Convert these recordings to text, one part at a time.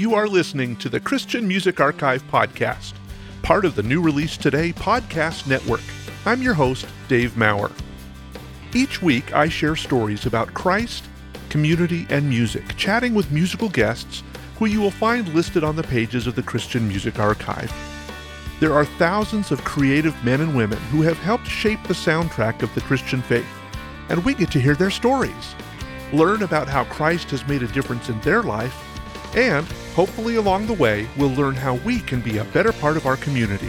You are listening to the Christian Music Archive podcast, part of the New Release Today podcast network. I'm your host, Dave Maurer. Each week, I share stories about Christ, community, and music, chatting with musical guests who you will find listed on the pages of the Christian Music Archive. There are thousands of creative men and women who have helped shape the soundtrack of the Christian faith, and we get to hear their stories, learn about how Christ has made a difference in their life, and hopefully along the way, we'll learn how we can be a better part of our community.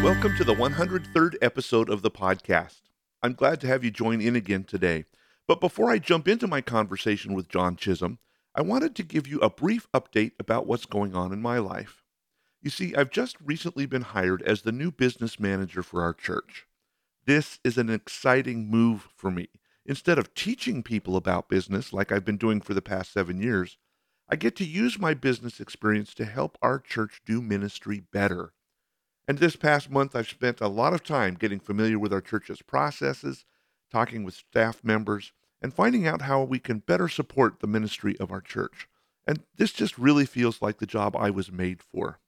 Welcome to the 103rd episode of the podcast. I'm glad to have you join in again today. But before I jump into my conversation with John Chisholm, I wanted to give you a brief update about what's going on in my life. You see, I've just recently been hired as the new business manager for our church. This is an exciting move for me. Instead of teaching people about business like I've been doing for the past seven years, I get to use my business experience to help our church do ministry better. And this past month, I've spent a lot of time getting familiar with our church's processes, talking with staff members, and finding out how we can better support the ministry of our church. And this just really feels like the job I was made for.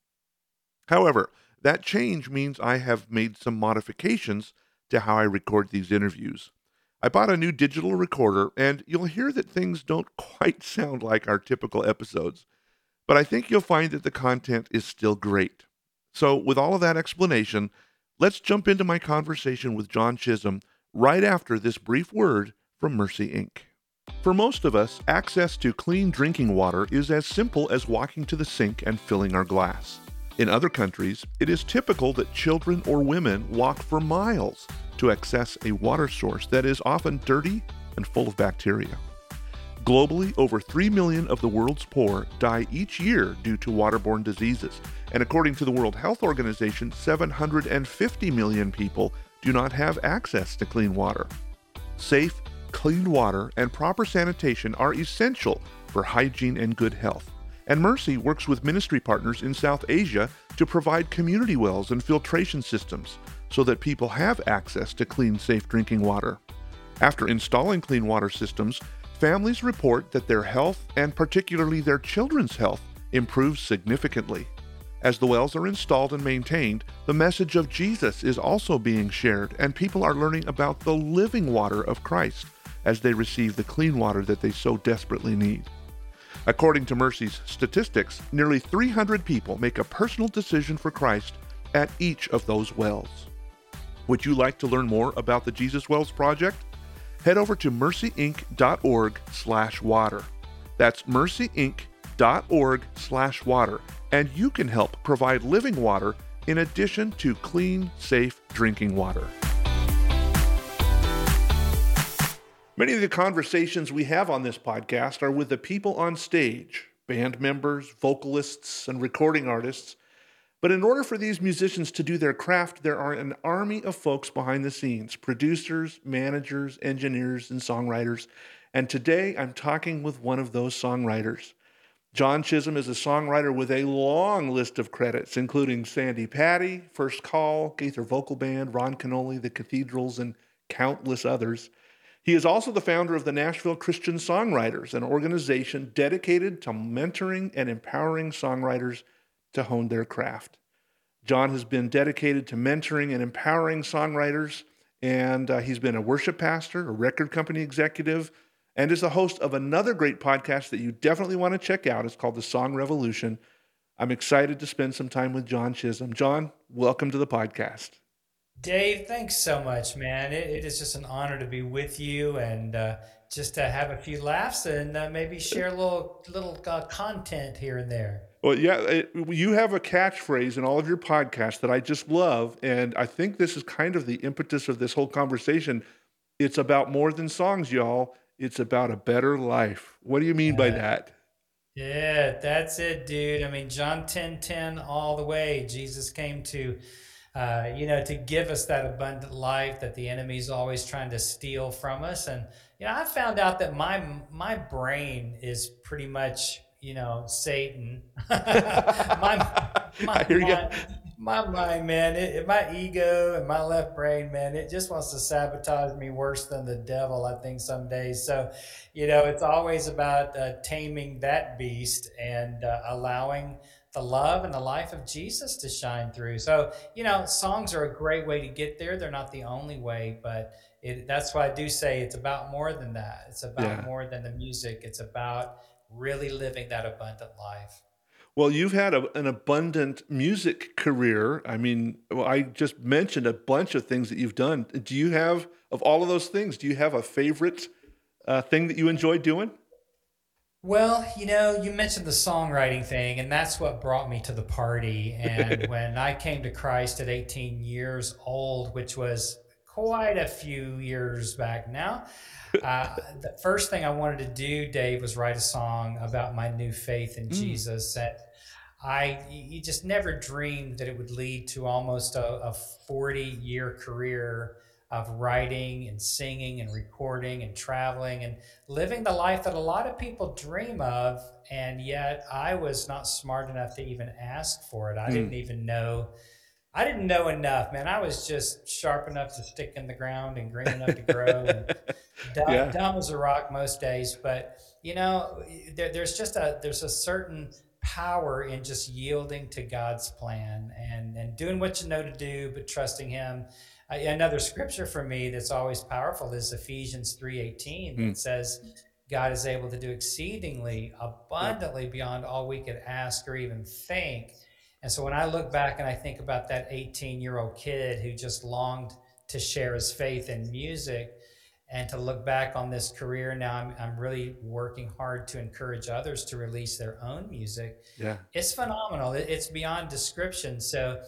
However, that change means I have made some modifications to how I record these interviews. I bought a new digital recorder, and you'll hear that things don't quite sound like our typical episodes, but I think you'll find that the content is still great. So, with all of that explanation, let's jump into my conversation with John Chisholm right after this brief word from Mercy Inc. For most of us, access to clean drinking water is as simple as walking to the sink and filling our glass. In other countries, it is typical that children or women walk for miles to access a water source that is often dirty and full of bacteria. Globally, over 3 million of the world's poor die each year due to waterborne diseases, and according to the World Health Organization, 750 million people do not have access to clean water. Safe, clean water and proper sanitation are essential for hygiene and good health. And Mercy works with ministry partners in South Asia to provide community wells and filtration systems so that people have access to clean, safe drinking water. After installing clean water systems, families report that their health, and particularly their children's health, improves significantly. As the wells are installed and maintained, the message of Jesus is also being shared, and people are learning about the living water of Christ as they receive the clean water that they so desperately need. According to Mercy's statistics, nearly 300 people make a personal decision for Christ at each of those wells. Would you like to learn more about the Jesus Wells Project? Head over to mercyinc.org/water. That's mercyinc.org/water, and you can help provide living water in addition to clean, safe drinking water. Many of the conversations we have on this podcast are with the people on stage band members, vocalists, and recording artists but in order for these musicians to do their craft, there are an army of folks behind the scenes producers, managers, engineers, and songwriters. And today I'm talking with one of those songwriters. John Chisholm is a songwriter with a long list of credits, including Sandi Patty, First Call, Gaither Vocal Band, Ron Kenoly, The Cathedrals, and countless others. He is also the founder of the Nashville Christian Songwriters, an organization dedicated to mentoring and empowering songwriters to hone their craft. John has been dedicated to mentoring and empowering songwriters, and uh, he's been a worship pastor, a record company executive, and is the host of another great podcast that you definitely want to check out. It's called The Song Revolution. I'm excited to spend some time with John Chisholm. John, welcome to the podcast. Dave, thanks so much, man. it, it is just an honor to be with you and uh, just to have a few laughs and uh, maybe share a little little uh, content here and there. Well, yeah, it, you have a catchphrase in all of your podcasts that I just love, and I think this is kind of the impetus of this whole conversation. It's about more than songs, y'all. It's about a better life. What do you mean yeah. by that? Yeah, that's it, dude. I mean, John 10 10 all the way. Jesus came to uh, you know, to give us that abundant life that the enemy's always trying to steal from us. And you know, I found out that my my brain is pretty much you know Satan. my my, my, my mind, man, it, my ego and my left brain, man, it just wants to sabotage me worse than the devil, I think, some days. So, you know, it's always about uh, taming that beast and uh, allowing the love and the life of Jesus to shine through. So, you know, songs are a great way to get there. They're not the only way, but it, that's why I do say it's about more than that. It's about yeah. more than the music. It's about really living that abundant life. Well, you've had a, an abundant music career. I mean, well, I just mentioned a bunch of things that you've done. Do you have, of all of those things, do you have a favorite uh, thing that you enjoy doing? Well, you know, you mentioned the songwriting thing, and that's what brought me to the party. And when I came to Christ at 18 years old, which was quite a few years back now, uh, the first thing I wanted to do, Dave, was write a song about my new faith in mm. Jesus. That I, you just never dreamed that it would lead to almost a, a 40 year career of writing and singing and recording and traveling and living the life that a lot of people dream of. And yet I was not smart enough to even ask for it. I mm. didn't even know. I didn't know enough, man. I was just sharp enough to stick in the ground and green enough to grow, and dumb, yeah. dumb, as a rock most days. But you know, there, there's just a there's a certain power in just yielding to God's plan and and doing what you know to do, but trusting Him another scripture for me that's always powerful is Ephesians 3:18 that mm. says God is able to do exceedingly abundantly beyond all we could ask or even think. And so when I look back and I think about that 18-year-old kid who just longed to share his faith in music and to look back on this career now I'm, I'm really working hard to encourage others to release their own music. Yeah. It's phenomenal. It's beyond description. So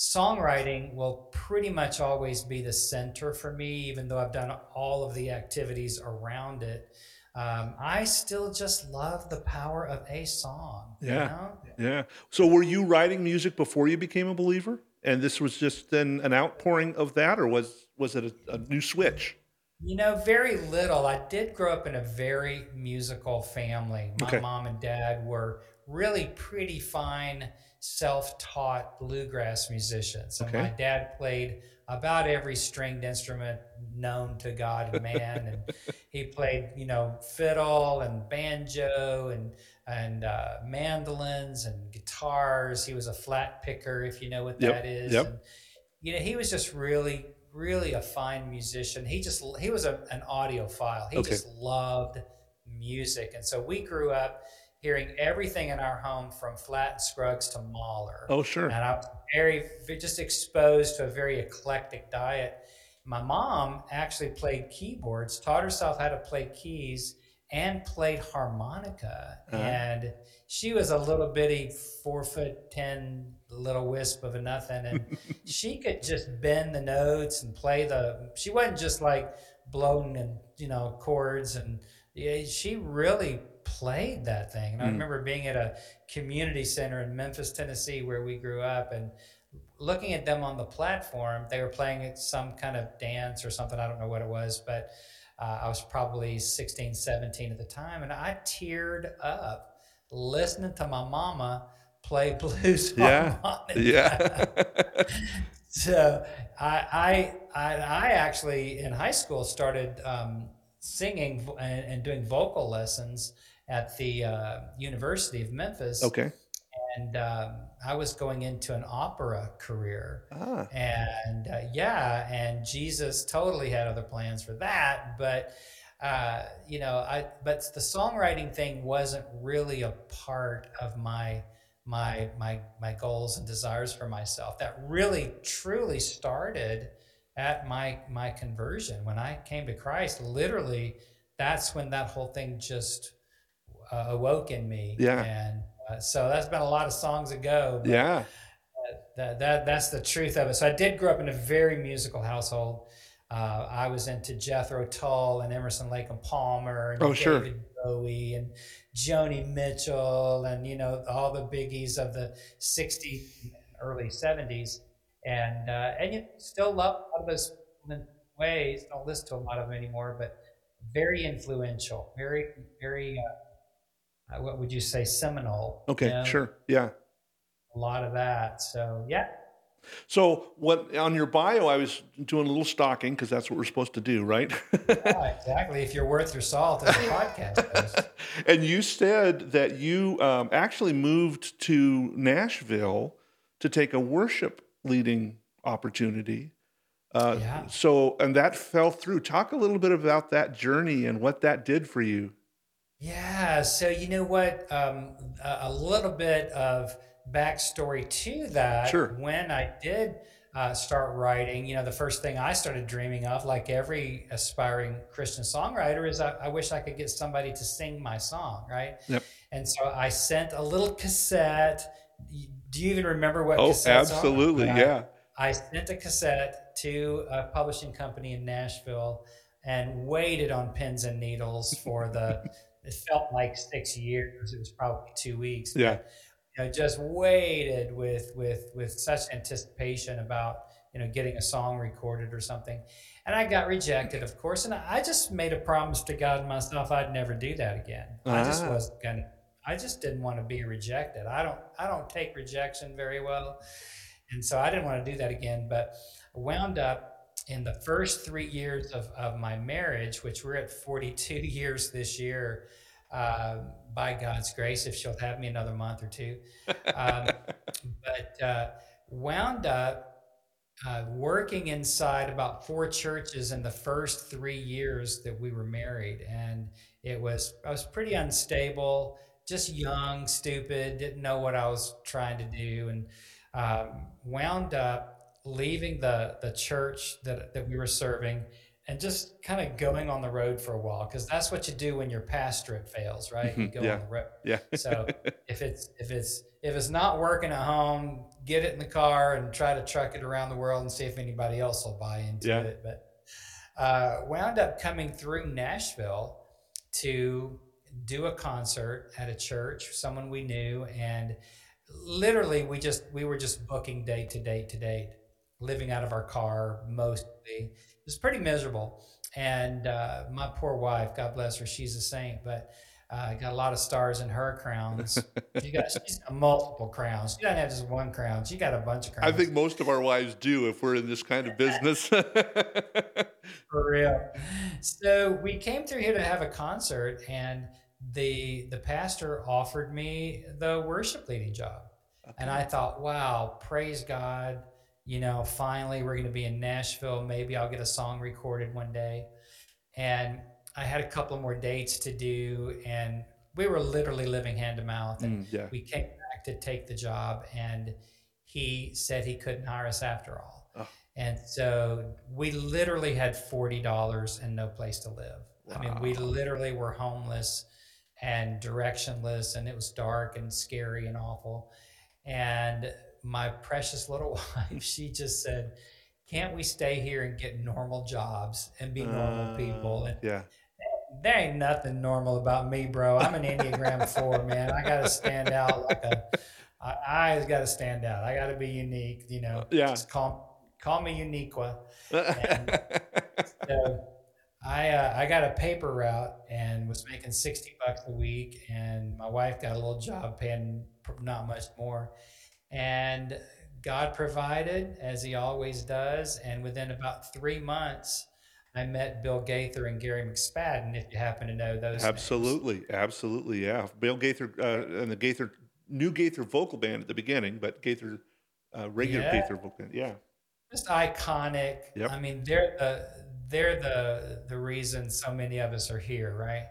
songwriting will pretty much always be the center for me, even though I've done all of the activities around it. Um, I still just love the power of a song. Yeah. You know? Yeah. So were you writing music before you became a believer? And this was just then an outpouring of that, or was was it a, a new switch? You know, very little. I did grow up in a very musical family. My okay. mom and dad were really pretty fine self-taught bluegrass musicians. okay. my dad played about every stringed instrument known to God and man, and he played, you know, fiddle and banjo and and uh, mandolins and guitars. He was a flat picker, if you know what yep. that is. Yep. And, you know, he was just really, really a fine musician. He just he was a, an audiophile. He okay. just loved music, and so we grew up hearing everything in our home from Flatt and Scruggs to Mahler. Oh, sure. And I was very, just exposed to a very eclectic diet. My mom actually played keyboards, taught herself how to play keys, and played harmonica. Uh-huh. And she was a little bitty four foot ten little wisp of a nothing, and she could just bend the notes and play the. She wasn't just like blowing and you know chords and yeah, she really played that thing. And mm. I remember being at a community center in Memphis, Tennessee, where we grew up, and looking at them on the platform. They were playing some kind of dance or something. I don't know what it was, but uh, I was probably 16, 17 at the time, and I teared up listening to my mama play blues yeah. Yeah. so I, I, I, I actually in high school started um, singing and, and, doing vocal lessons at the uh, University of Memphis. Okay. And um, I was going into an opera career. Ah. And uh, yeah, and Jesus totally had other plans for that. But, uh, you know, I, but the songwriting thing wasn't really a part of my, my, my, my goals and desires for myself. That really, truly started at my, my conversion. When I came to Christ, literally, that's when that whole thing just uh, awoke in me. Yeah. And uh, so that's been a lot of songs ago. yeah. That, that that's the truth of it. So I did grow up in a very musical household. Uh, I was into Jethro Tull and Emerson Lake and Palmer and oh, David sure. Bowie and Joni Mitchell and you know all the biggies of the '60s, early '70s, and uh, and you still love a lot of those ways. Don't listen to a lot of them anymore, but very influential, very very uh, uh, what would you say, seminal. Okay, you know? sure. Yeah. A lot of that. So, yeah. So, what on your bio? I was doing a little stalking because that's what we're supposed to do, right? yeah, exactly. If you're worth your salt as a podcast host. and you said that you um, actually moved to Nashville to take a worship leading opportunity. Uh, Yeah. So, and that fell through. Talk a little bit about that journey and what that did for you. Yeah. So you know what? Um, a, little bit of backstory to that. Sure. When I did uh, start writing, you know, the first thing I started dreaming of, like every aspiring Christian songwriter, is I, I wish I could get somebody to sing my song, right? Yep. And so I sent a little cassette. Do you even remember what? Oh, cassettes are? absolutely. I- Yeah. I sent a cassette to a publishing company in Nashville and waited on pins and needles for the. It felt like six years. It was probably two weeks. Yeah. You know, just waited with with with such anticipation about you know getting a song recorded or something, and I got rejected, of course. And I just made a promise to God and myself I'd never do that again. I just Ah. wasn't gonna. I just didn't want to be rejected. I don't. I don't take rejection very well and so I didn't want to do that again. But I wound up in the first three years of, of my marriage, which we're at 42 years this year, uh, by God's grace, if she'll have me another month or two. Um, but uh, wound up uh, working inside about four churches in the first three years that we were married, and it was I was pretty unstable, just young, stupid, didn't know what I was trying to do, and um, wound up leaving the the church that that we were serving and just kind of going on the road for a while because that's what you do when your pastorate fails, right? You Mhm, go yeah. on the road. Yeah. So if it's if it's if it's not working at home, get it in the car and try to truck it around the world and see if anybody else will buy into Yeah. it. But uh, wound up coming through Nashville to do a concert at a church, someone we knew, and literally we just we were just booking date to date to date, living out of our car mostly. It was pretty miserable. And uh, my poor wife, God bless her, she's a saint, but uh, got a lot of stars in her crowns. She got she's got multiple crowns. She doesn't have just one crown. She got a bunch of crowns. I think most of our wives do if we're in this kind of business. for real. So we came through here to have a concert, and the the pastor offered me the worship leading job, and I thought, wow, praise God. You know, finally we're going to be in Nashville. Maybe I'll get a song recorded one day. And I had a couple more dates to do, and we were literally living hand to mouth. And Mm, yeah. we came back to take the job, and he said he couldn't hire us after all. Oh. And so we literally had forty dollars and no place to live. I mean, we literally were homeless and directionless, and it was dark and scary and awful. And my precious little wife, she just said, "Can't we stay here and get normal jobs and be normal people?" And Uh, yeah. there ain't nothing normal about me, bro. I'm an Enneagram Four, man. I got to stand out like a. I, I got to stand out. I got to be unique. You know. Yeah. Just call call me Uniqua. So I uh, I got a paper route and was making sixty bucks a week, and my wife got a little job paying not much more, and God provided as He always does. And within about three months, I met Bill Gaither and Gary McSpadden. If you happen to know those, names. absolutely. Absolutely. Yeah. Bill Gaither uh, and the Gaither, new Gaither vocal band at the beginning, but Gaither, uh, regular Yeah. Gaither vocal band. Yeah. just iconic. Yep. I mean, they're the they're the the reason so many of us are here, right?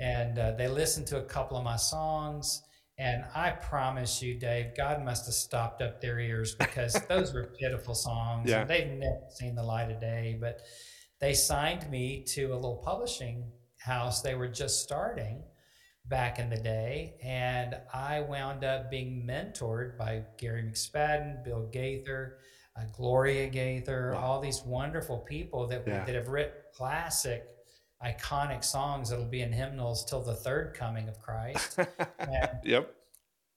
And uh, they listened to a couple of my songs, and I promise you, Dave, God must have stopped up their ears because those were pitiful songs. Yeah. and they've never seen the light of day. But they signed me to a little publishing house. They were just starting back in the day, and I wound up being mentored by Gary McSpadden, Bill Gaither uh, Gloria Gaither, Wow. all these wonderful people that Yeah. that have written classic, iconic songs that'll be in hymnals till the third coming of Christ. and Yep.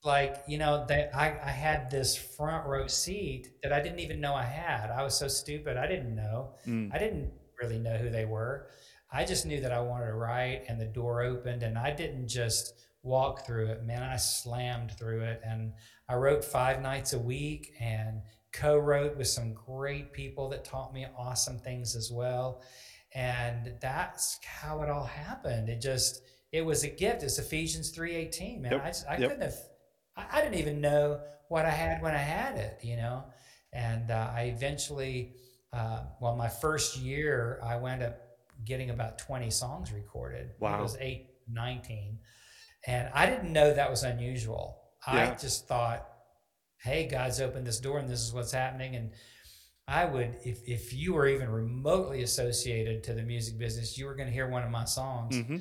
like you know, they, I I had this front row seat that I didn't even know I had. I was so stupid. I didn't know. Mm. I didn't really know who they were. I just knew that I wanted to write, and the door opened, and I didn't just walk through it. Man, I slammed through it, and I wrote five nights a week, and co-wrote with some great people that taught me awesome things as well. And that's how it all happened. It just it was a gift. It's Ephesians 3:18, man. Yep. I just, I Yep. couldn't have I, I didn't even know what I had when I had it, you know. And uh, I eventually uh, well, my first year, I wound up getting about 20 songs recorded. Wow. It was 8, 19. And I didn't know that was unusual. yeah. I just thought, hey, God's opened this door and this is what's happening. And I would, if, if you were even remotely associated to the music business, you were going to hear one of my songs. hmm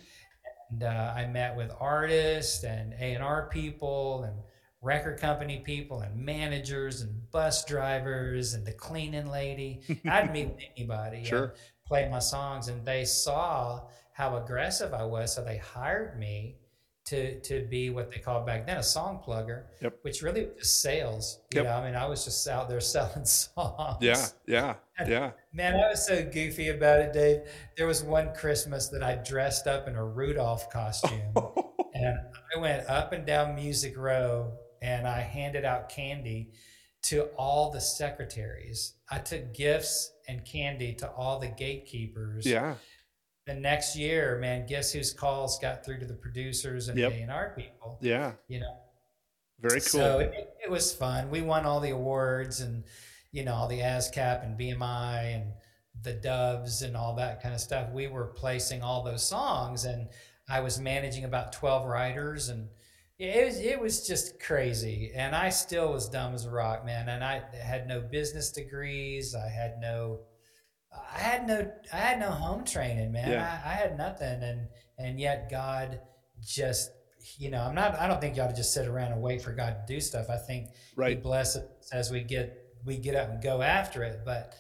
And uh, I met with artists and A&R people and record company people and managers and bus drivers and the cleaning lady. I'd meet with anybody and play my songs, and they saw how aggressive I was, so they hired me to to be what they called back then a song plugger, Yep. which really was just sales. You Yep. know, I mean, I was just out there selling songs. Yeah, yeah, yeah. Man, I was so goofy about it, Dave. There was one Christmas that I dressed up in a Rudolph costume and I went up and down Music Row and I handed out candy to all the secretaries. I took gifts and candy to all the gatekeepers. yeah, The next year, man, guess whose calls got through to the producers and Yep. A&R people? yeah. You know, Very cool. so it, it was fun. We won all the awards and, you know, all the ASCAP and BMI and the Doves and all that kind of stuff. We were placing all those songs and I was managing about 12 writers and it was, it was just crazy. And I still was dumb as a rock, man. And I had no business degrees. I had no, I had no, I had no home training, man. Yeah. I, I had nothing. And, and yet God just, you know, I'm not, I don't think you ought to just sit around and wait for God to do stuff. I think he right. bless us as we get, we get up and go after it. But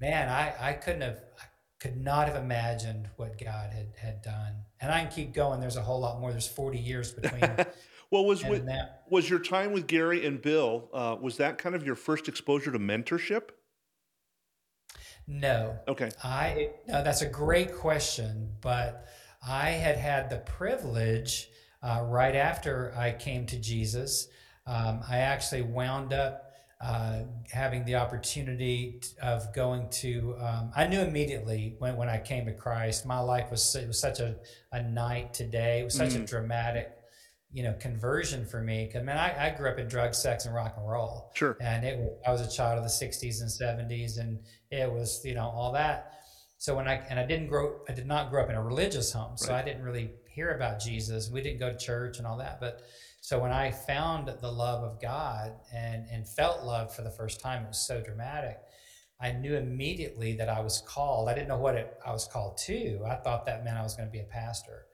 man, I, I couldn't have, I could not have imagined what God had, had done. And I can keep going. There's a whole lot more. There's 40 years between well, was with, was your time with Gary and Bill? Uh, was that kind of your first exposure to mentorship? No, Okay. I no, that's a great question, but I had had the privilege uh, right after I came to Jesus. Um, I actually wound up uh, having the opportunity of going to. Um, I knew immediately when, when I came to Christ, my life was it was such a, a night today. It was such a Mm. dramatic, you know, conversion for me. Because man, I, I grew up in drug, sex, and rock and roll Sure. and it I was a child of the 60s and 70s and it was you know all that so when I and I didn't grow I did not grow up in a religious home so Right. I didn't really hear about Jesus we didn't go to church and all that but so when I found the love of God and and felt love for the first time it was so dramatic I knew immediately that I was called I didn't know what it, I was called to I thought that meant I was going to be a pastor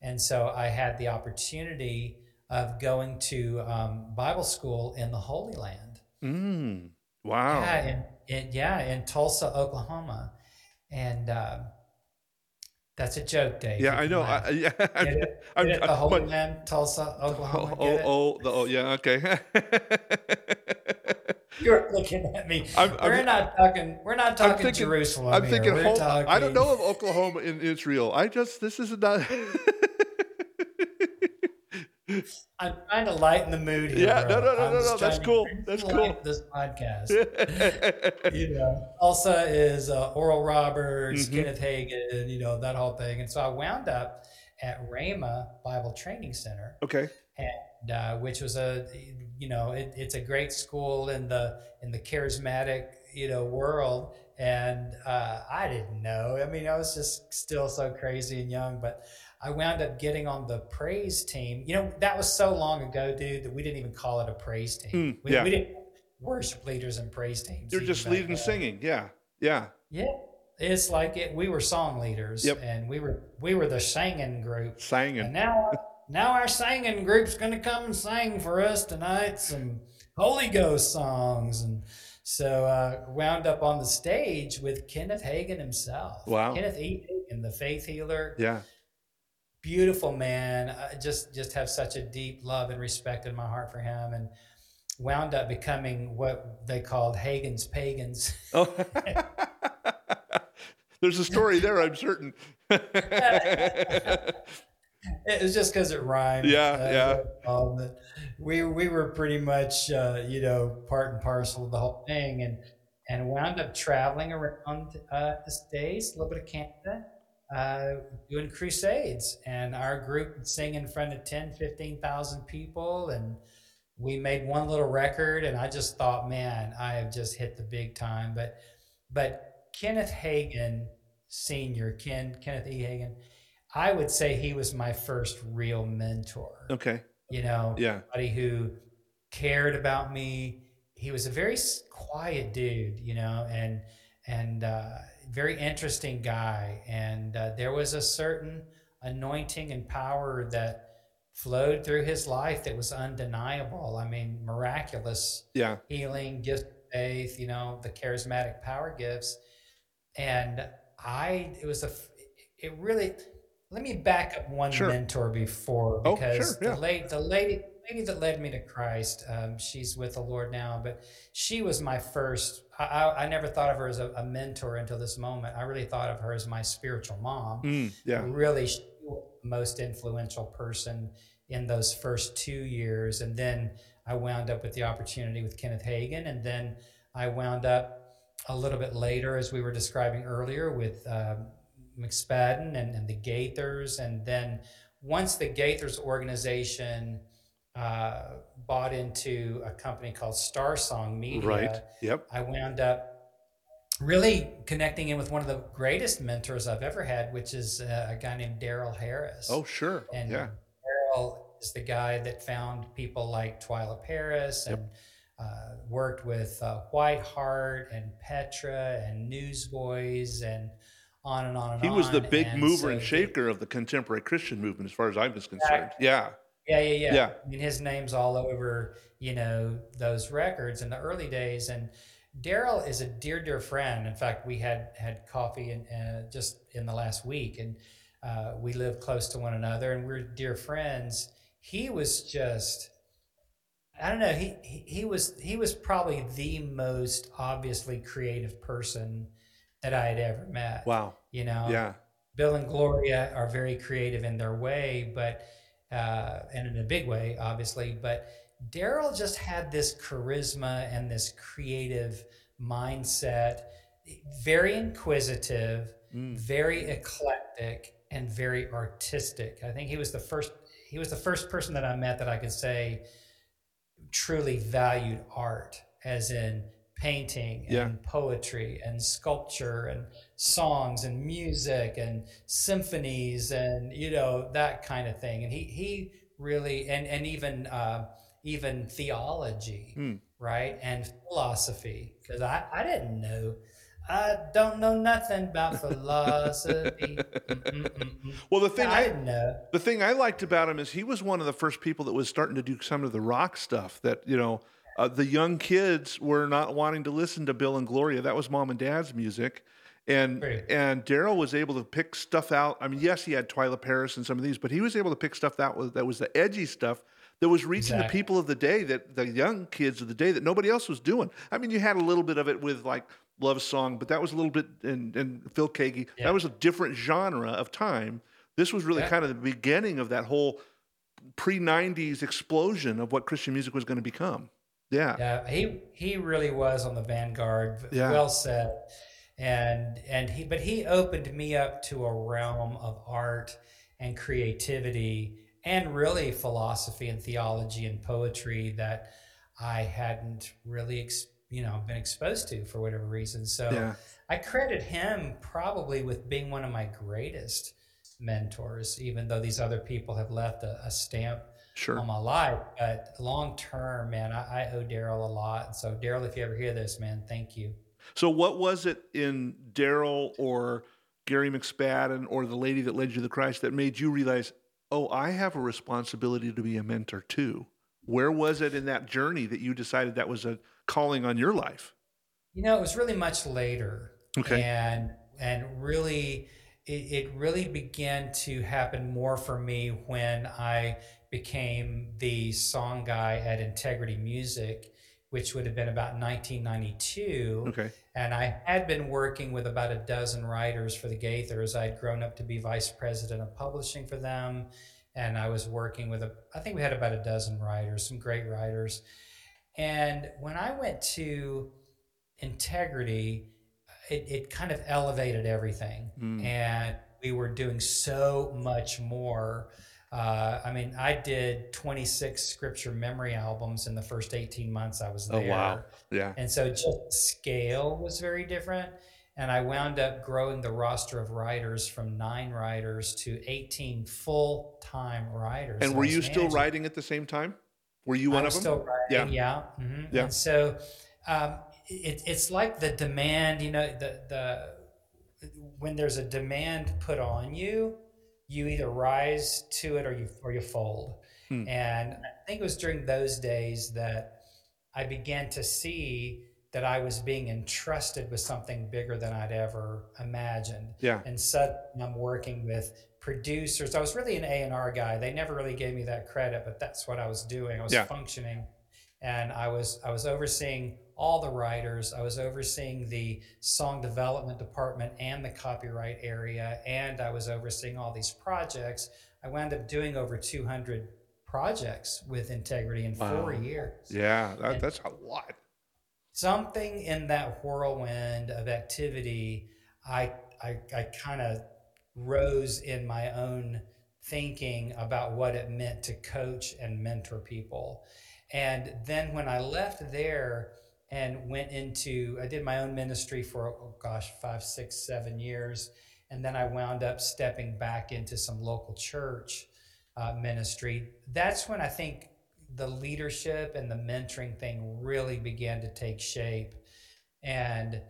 and so I had the opportunity of going to um, Bible school in the Holy Land Mm. Wow. yeah, in, in yeah, in Tulsa, Oklahoma, and um, that's a joke, Dave. Yeah, I know. laugh. I, yeah, Get I'm, it? I'm, Get it? The Holy but- Land, Tulsa, Oklahoma. oh, oh, the, oh, yeah. Okay. You're looking at me. I'm- we're I'm- not talking. We're not talking thinking- Jerusalem. I'm here. thinking. Home, talking, I don't know of Oklahoma in Israel. I just this is not. I'm trying to lighten the mood here. Yeah, no, bro. no, no, I'm no, no, that's cool. That's cool. This podcast. you know, Tulsa is uh, Oral Roberts, Mhm. Kenneth Hagin, you know, that whole thing. And so I wound up at Rhema Bible Training Center, okay. and, uh, which was a, you know, it, it's a great school in the in the charismatic, you know, world. And uh, I didn't know. I mean, I was just still so crazy and young, but I wound up getting on the praise team. You know, that was so long ago, dude, that we didn't even call it a praise team. Mm, we, yeah. we didn't worship leaders and praise teams. You're just leading singing. Yeah. Yeah. Yeah, it's like it. We were song leaders, Yep. and we were we were the singing group. Singing. And now, now our singing group's going to come and sing for us tonight some Holy Ghost songs, and so uh, wound up on the stage with Kenneth Hagin himself. Wow. Kenneth E. Hagin, the faith healer, Yeah. Beautiful man. I just just have such a deep love and respect in my heart for him, and wound up becoming what they called Hagin's pagans. Oh. There's a story there, I'm certain. It was just because it rhymed. Yeah, That's yeah. what it's called, but we we were pretty much uh, you know part and parcel of the whole thing, and and wound up traveling around uh, the states, a little bit of Canada, uh, doing crusades, and our group would sing in front of 10, 15,000 people, and we made one little record, and I just thought, man, I have just hit the big time. But but Kenneth Hagin Senior, Ken Kenneth E. Hagin, I would say he was my first real mentor. Okay. You know, Yeah. somebody who cared about me. He was a very quiet dude, you know, and and uh, very interesting guy. And uh, there was a certain anointing and power that flowed through his life that was undeniable. I mean, miraculous Yeah. healing, gift of faith, you know, the charismatic power gifts. And I, it was a, it really, let me back up one Sure. mentor before Oh, because sure, yeah. the late, the lady, lady that led me to Christ, um, she's with the Lord now, but she was my first, I, I, I never thought of her as a, a mentor until this moment. I really thought of her as my spiritual mom Mm, yeah. really she was the most influential person in those first two years. And then I wound up with the opportunity with Kenneth Hagin. And then I wound up a little bit later, as we were describing earlier, with um, McSpadden and, and the Gaithers. And then once the Gaithers organization uh, bought into a company called Star Song Media, Right. Yep. I wound up really connecting in with one of the greatest mentors I've ever had, which is uh, a guy named Darrell Harris. Oh, sure. and yeah. Darrell is the guy that found people like Twila Paris and uh, worked with uh, Whiteheart and Petra and Newsboys and on and on and He on. He was the big And mover so and he- shaker of the contemporary Christian movement, as far as I was concerned. Yeah. Yeah, yeah, yeah. Yeah. I mean, his name's all over, you know, those records in the early days. And Darrell is a dear, dear friend. In fact, we had had coffee uh, just in the last week, and uh, we live close to one another, and we're dear friends. He was just, I don't know. He he, he was he was probably the most obviously creative person that I had ever met. Wow. You know, Yeah. Bill and Gloria are very creative in their way, but uh, and in a big way, obviously. But Darrell just had this charisma and this creative mindset, very inquisitive, Mm. very eclectic, and very artistic. I think he was the first. He was the first person that I met that I could say truly valued art, as in painting and Yeah. poetry and sculpture and songs and music and symphonies and you know that kind of thing. And he he really and and even uh, even theology, Hmm. right, and philosophy because I I didn't know. I don't know nothing about philosophy. Mm, mm, mm, mm. Well, the thing I I, didn't know. the thing I liked about him is he was one of the first people that was starting to do some of the rock stuff that you know uh, the young kids were not wanting to listen to Bill and Gloria. That was mom and dad's music. And Right. and Darrell was able to pick stuff out. I mean, yes, he had Twila Paris and some of these, but he was able to pick stuff that was that was the edgy stuff that was reaching the people of the day, that the young kids of the day that nobody else was doing. I mean, you had a little bit of it with like Love Song, but that was a little bit and and Phil Keaggy. Yeah. That was a different genre of time. This was really Yeah. kind of the beginning of that whole pre '90s explosion of what Christian music was going to become. Yeah. Yeah, he he really was on the vanguard. Yeah. Well said. And and he but he opened me up to a realm of art and creativity and really philosophy and theology and poetry that I hadn't really ex, you know been exposed to for whatever reason. So Yeah. I credit him probably with being one of my greatest mentors, even though these other people have left a, a stamp Sure. on my life. But long term, man, I, I owe Darrell a lot. So, Darrell, if you ever hear this, man, thank you. So, what was it in Darrell or Gary McSpadden or the lady that led you to Christ that made you realize, oh, I have a responsibility to be a mentor too? Where was it in that journey that you decided that was a calling on your life? You know, it was really much later. Okay. And and really it, it really began to happen more for me when I became the song guy at Integrity Music, which would have been about 1992. Okay. And I had been working with about a dozen writers for the Gaithers. I'd grown up to be vice president of publishing for them. and I was working with a. I think we had about a dozen writers, some great writers. And when I went to Integrity, it, it kind of elevated everything, Mm. and we were doing so much more. Uh, I mean, I did 26 scripture memory albums in the first 18 months I was there. Oh, wow. Yeah. And so just scale was very different. And I wound up growing the roster of writers from nine writers to 18 full time writers. And were you still managing. writing at the same time? Were you one I'm of them? still writing, yeah. mhm. Yeah. And so um, it, it's like the demand, you know, the, the when there's a demand put on you, you either rise to it or you or you fold. Hmm. And I think it was during those days that I began to see that I was being entrusted with something bigger than I'd ever imagined. Yeah. And suddenly I'm working with producers. I was really an A&R guy. They never really gave me that credit, but that's what I was doing. I was Yeah. functioning and I was I was overseeing all the writers. I was overseeing the song development department and the copyright area and I was overseeing all these projects. I wound up doing over 200 projects with Integrity in 4 years Yeah. That, that's a lot. something in that whirlwind of activity i i, I kind of rose in my own thinking about what it meant to coach and mentor people and then when i left there and went into i did my own ministry for oh gosh five six seven years and then i wound up stepping back into some local church uh, ministry that's when i think the leadership and the mentoring thing really began to take shape. And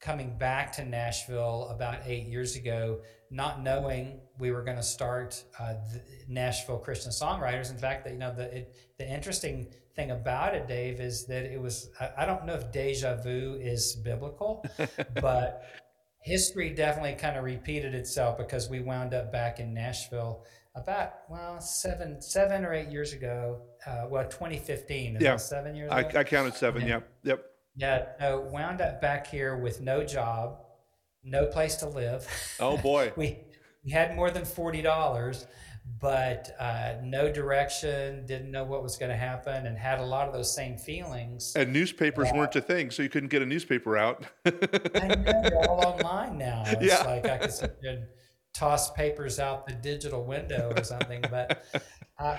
coming back to Nashville about eight years ago, not knowing we were going to start uh, Nashville Christian Songwriters. In fact, that you know the it, the interesting thing about it, Dave, is that it was I, don't know if deja vu is biblical, but history definitely kind of repeated itself because we wound up back in Nashville about well seven seven or eight years ago. Uh, well, 2015 is Yeah. seven years I, ago. I counted seven. Yeah. Yep. Yep. yeah, no, wound up back here with no job, no place to live. Oh boy. we we had more than forty dollars, but uh, no direction. Didn't know what was going to happen, and had a lot of those same feelings. And newspapers weren't a thing, so you couldn't get a newspaper out. I know they're all online now. It's Yeah. like I could sit there toss papers out the digital window or something. But uh,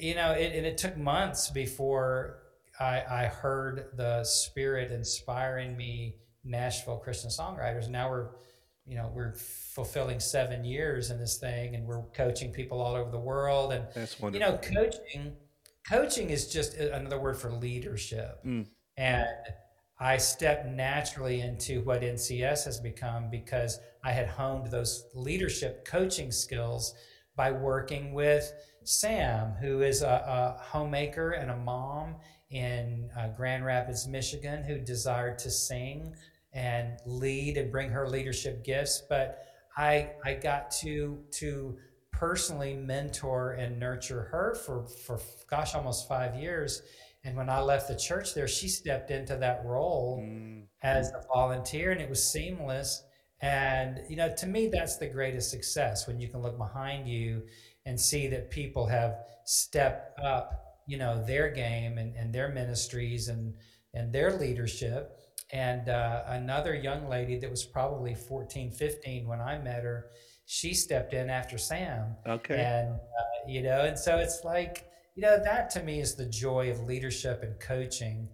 you know, it, and it took months before I, I heard the Spirit inspiring me. Nashville Christian songwriters. Now we're, you know, we're fulfilling seven years in this thing, and we're coaching people all over the world. And That's you know, coaching coaching is just another word for leadership. Mm. And I stepped naturally into what NCS has become because I had honed those leadership coaching skills by working with Sam, who is a, a homemaker and a mom in uh, Grand Rapids, Michigan, who desired to sing and lead and bring her leadership gifts. But I I got to to personally mentor and nurture her for for gosh almost five years. And when I left the church there, she stepped into that role Mm, as a volunteer, and it was seamless. And you know, to me, that's the greatest success when you can look behind you and see that people have stepped up, you know, their game and, and their ministries and and their leadership. And uh, another young lady that was probably 14, 15 when I met her, she stepped in after Sam. okay. And, uh, you know, and so it's like, you know, that to me is the joy of leadership and coaching.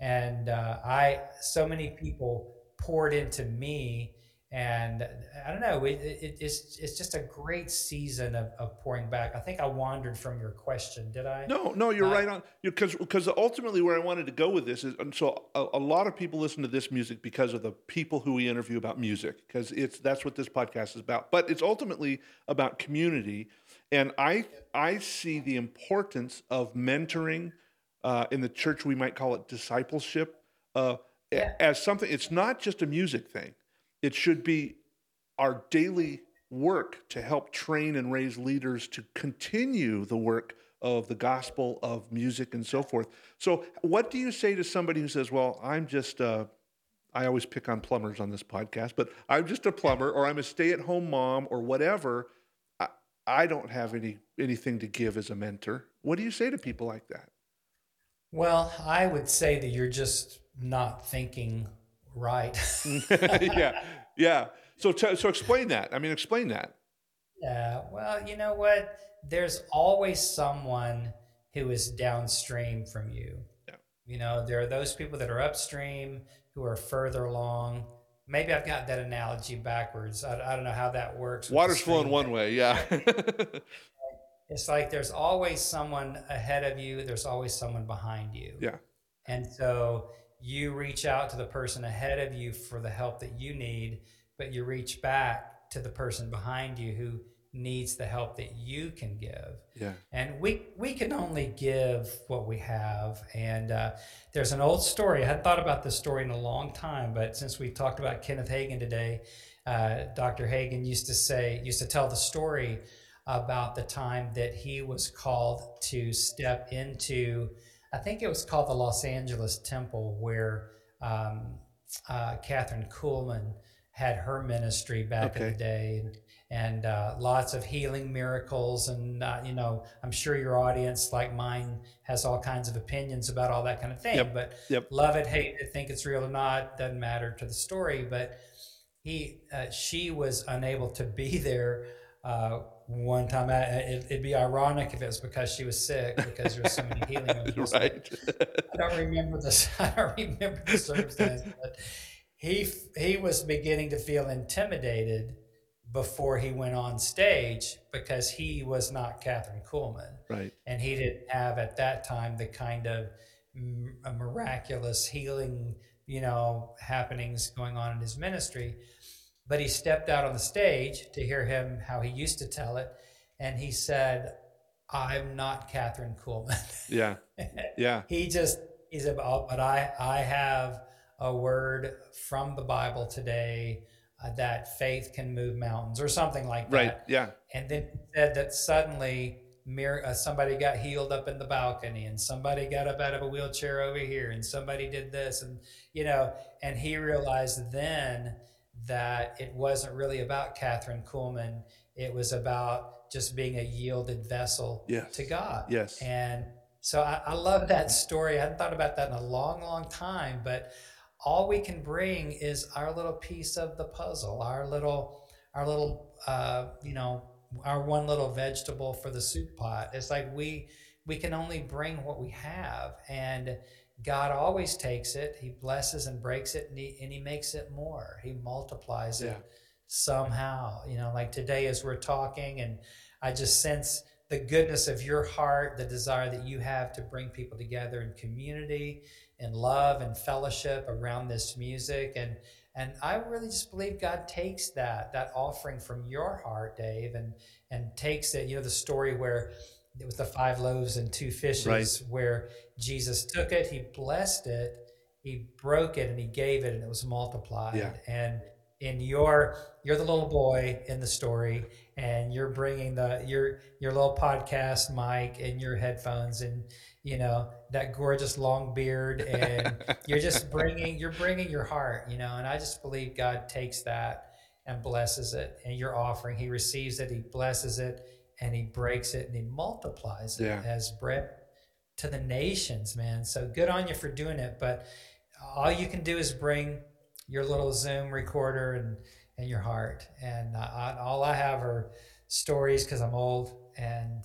And uh, I, so many people poured into me. And I don't know, it, it, it's, it's just a great season of, of pouring back. I think I wandered from your question, did I? No, no, you're right on. Because because ultimately where I wanted to go with this is, and so a, a lot of people listen to this music because of the people who we interview about music, because it's that's what this podcast is about. But it's ultimately about community, and I I see the importance of mentoring uh, in the church. We might call it discipleship uh, Yeah. as something. It's not just a music thing. It should be our daily work to help train and raise leaders to continue the work of the gospel of music and so forth. So, what do you say to somebody who says, "Well, I'm just uh, I always pick on plumbers on this podcast, but I'm just a plumber or I'm a stay-at-home mom or whatever. I, I don't have any anything to give as a mentor. What do you say to people like that? Well, I would say that you're just not thinking right. yeah, yeah. So, t- so explain that. I mean, explain that. Yeah. Well, you know what? There's always someone who is downstream from you. Yeah. You know, there are those people that are upstream who are further along. Maybe I've got that analogy backwards. I, I don't know how that works. Water's flowing one way. Yeah. it's like there's always someone ahead of you. There's always someone behind you. Yeah. And so you reach out to the person ahead of you for the help that you need, but you reach back to the person behind you who needs the help that you can give. Yeah. And we we can only give what we have. And uh, there's an old story. I hadn't thought about this story in a long time, but since we talked about Kenneth Hagin today, uh, Dr. Hagin used to say used to tell the story about the time that he was called to step into. I think it was called the Los Angeles Temple, where um, uh, Kathryn Kuhlman had her ministry back Okay. in the day. And, and uh, lots of healing miracles. And, uh, you know, I'm sure your audience, like mine, has all kinds of opinions about all that kind of thing. Yep, But yep. love it, hate it, think it's real or not, doesn't matter to the story. But he, uh, she was unable to be there uh, one time. Uh, It, it'd be ironic if it was because she was sick, because there there's so many healing. right. I don't remember the I don't remember the circumstance, but he he was beginning to feel intimidated before he went on stage because he was not Kathryn Kuhlman, right. and he didn't have at that time the kind of m- a miraculous healing, you know, happenings going on in his ministry. But he stepped out on the stage to hear him how he used to tell it, and he said, "I'm not Kathryn Kuhlman." Yeah. Yeah. he just he's about but i i have a word from the bible today uh, that faith can move mountains or something like that Right. Yeah. and then said that suddenly mir- uh, somebody got healed up in the balcony and somebody got up out of a wheelchair over here and somebody did this and you know and he realized then that it wasn't really about kathryn kuhlman it was about just being a yielded vessel Yes. to god Yes. and so I, I love that story. I hadn't thought about that in a long, long time, but all we can bring is our little piece of the puzzle, our little, our little, uh, you know, our one little vegetable for the soup pot. It's like we, we can only bring what we have and God always takes it. He blesses and breaks it and he, and he makes it more. He multiplies it somehow, you know, like today as we're talking and I just sense the goodness of your heart, the desire that you have to bring people together in community and love and fellowship around this music. And and I really just believe God takes that, that offering from your heart, Dave, and and takes it, you know, the story where it was the five loaves and two fishes, Right. where Jesus took it, he blessed it, he broke it, and he gave it, and it was multiplied. Yeah. And in your you're the little boy in the story and you're bringing the your your little podcast mic and your headphones and you know that gorgeous long beard and you're just bringing you're bringing your heart you know and i just believe god takes that and blesses it and your offering he receives it he blesses it and he breaks it and he multiplies it Yeah. as bread to the nations man so good on you for doing it but all you can do is bring your little zoom recorder and and your heart and uh, I, all i have are stories because i'm old and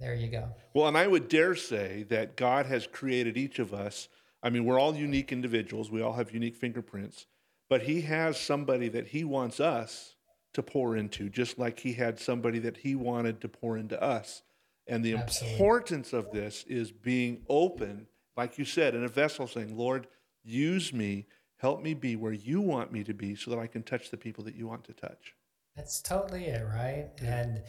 there you go Well, and I would dare say that God has created each of us. I mean, we're all unique individuals. We all have unique fingerprints, but He has somebody that He wants us to pour into, just like He had somebody that He wanted to pour into us. And the Absolutely. importance of this is being open, like you said, in a vessel saying, Lord, use me, help me be where you want me to be so that I can touch the people that you want to touch. That's totally it, right? And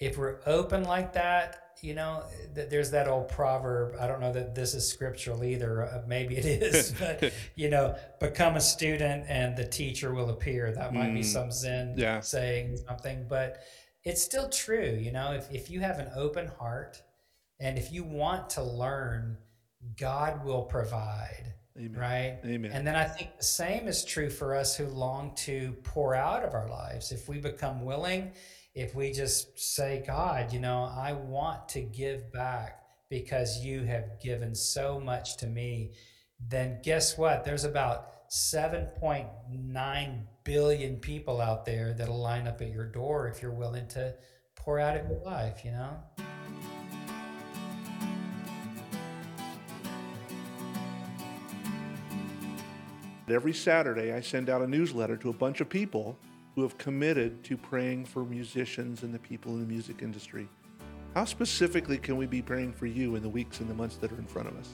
if we're open like that, you know, th- there's that old proverb. I don't know that this is scriptural either. Uh, maybe it is, but you know, become a student and the teacher will appear. That might be Mm. some Zen Yeah. saying something, but it's still true. You know, if, if you have an open heart and if you want to learn, God will provide. Amen. right? Amen. And then I think the same is true for us who long to pour out of our lives. If we become willing, if we just say, God, you know, I want to give back because you have given so much to me, then guess what? There's about 7.9 billion people out there that'll line up at your door if you're willing to pour out of your life, you know? Every Saturday, I send out a newsletter to a bunch of people who have committed to praying for musicians and the people in the music industry. How specifically can we be praying for you in the weeks and the months that are in front of us?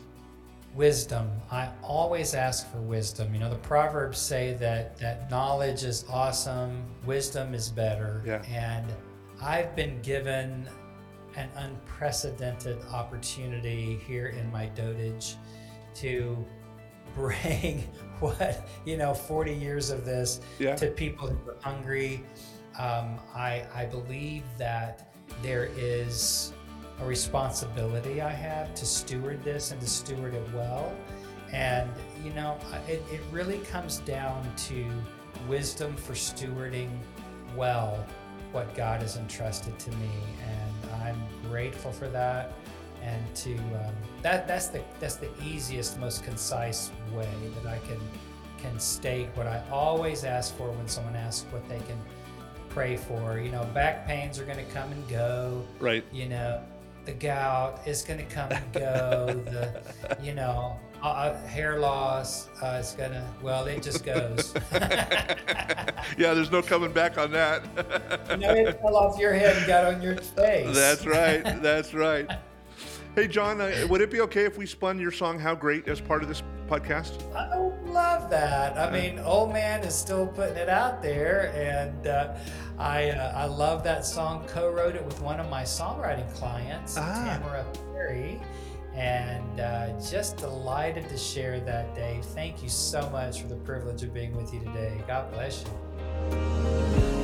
wisdom i always ask for wisdom you know the proverbs say that that knowledge is awesome wisdom is better Yeah. and i've been given an unprecedented opportunity here in my dotage to bring what you know 40 years of this Yeah. to people who are hungry um, I, I believe that there is a responsibility I have to steward this and to steward it well. And, you know, it, it really comes down to wisdom for stewarding well what God has entrusted to me. And I'm grateful for that. And to um, that that's the that's the easiest, most concise way that I can can state what I always ask for when someone asks what they can pray for. You know, back pains are going to come and go Right. you know the gout is going to come and go the you know uh, uh, hair loss uh, is going to well it just goes yeah, there's no coming back on that. you know it fell off your head and got on your face That's right. That's right. Hey, John, uh, would it be okay if we spun your song How Great as part of this podcast? i love that. I mean old man is still putting it out there and uh, I, uh, I love that song. Co-wrote it with one of my songwriting clients Ah. tamara perry and uh, just delighted to share that dave. Thank you so much for the privilege of being with you today. God bless you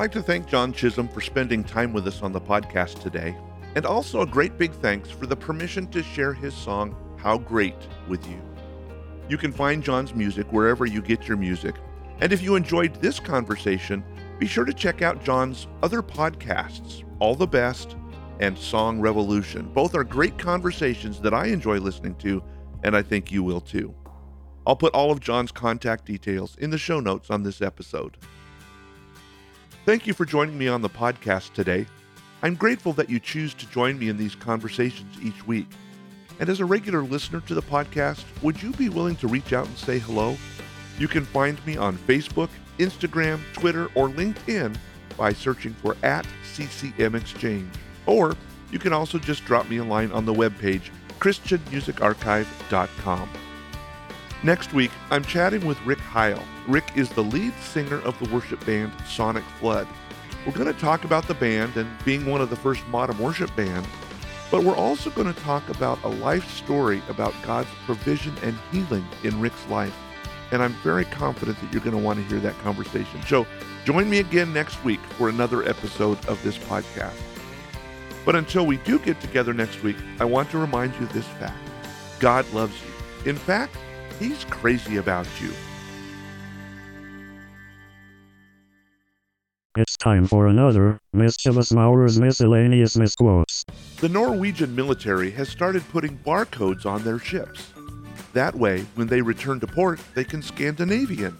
like to thank John Chisholm for spending time with us on the podcast today, and also a great big thanks for the permission to share his song, How Great, with you. You can find John's music wherever you get your music. And if you enjoyed this conversation, be sure to check out John's other podcasts, All the Best and Song Revolution. Both are great conversations that I enjoy listening to, and I think you will too. I'll put all of John's contact details in the show notes on this episode. Thank you for joining me on the podcast today. I'm grateful that you choose to join me in these conversations each week. And as a regular listener to the podcast, would you be willing to reach out and say hello? You can find me on Facebook, Instagram, Twitter, or LinkedIn by searching for at CCM Exchange. Or you can also just drop me a line on the webpage, ChristianMusicArchive.com. Next week, I'm chatting with Rick Heil. Rick is the lead singer of the worship band Sonic Flood. We're going to talk about the band and being one of the first modern worship bands, but we're also going to talk about a life story about God's provision and healing in Rick's life. And I'm very confident that you're going to want to hear that conversation. So join me again next week for another episode of this podcast. But until we do get together next week, I want to remind you this fact God loves you. In fact, He's crazy about you. It's time for another Mischievous Maurer's Miscellaneous Misquotes. The Norwegian military has started putting barcodes on their ships. That way, when they return to port, they can Scandinavian.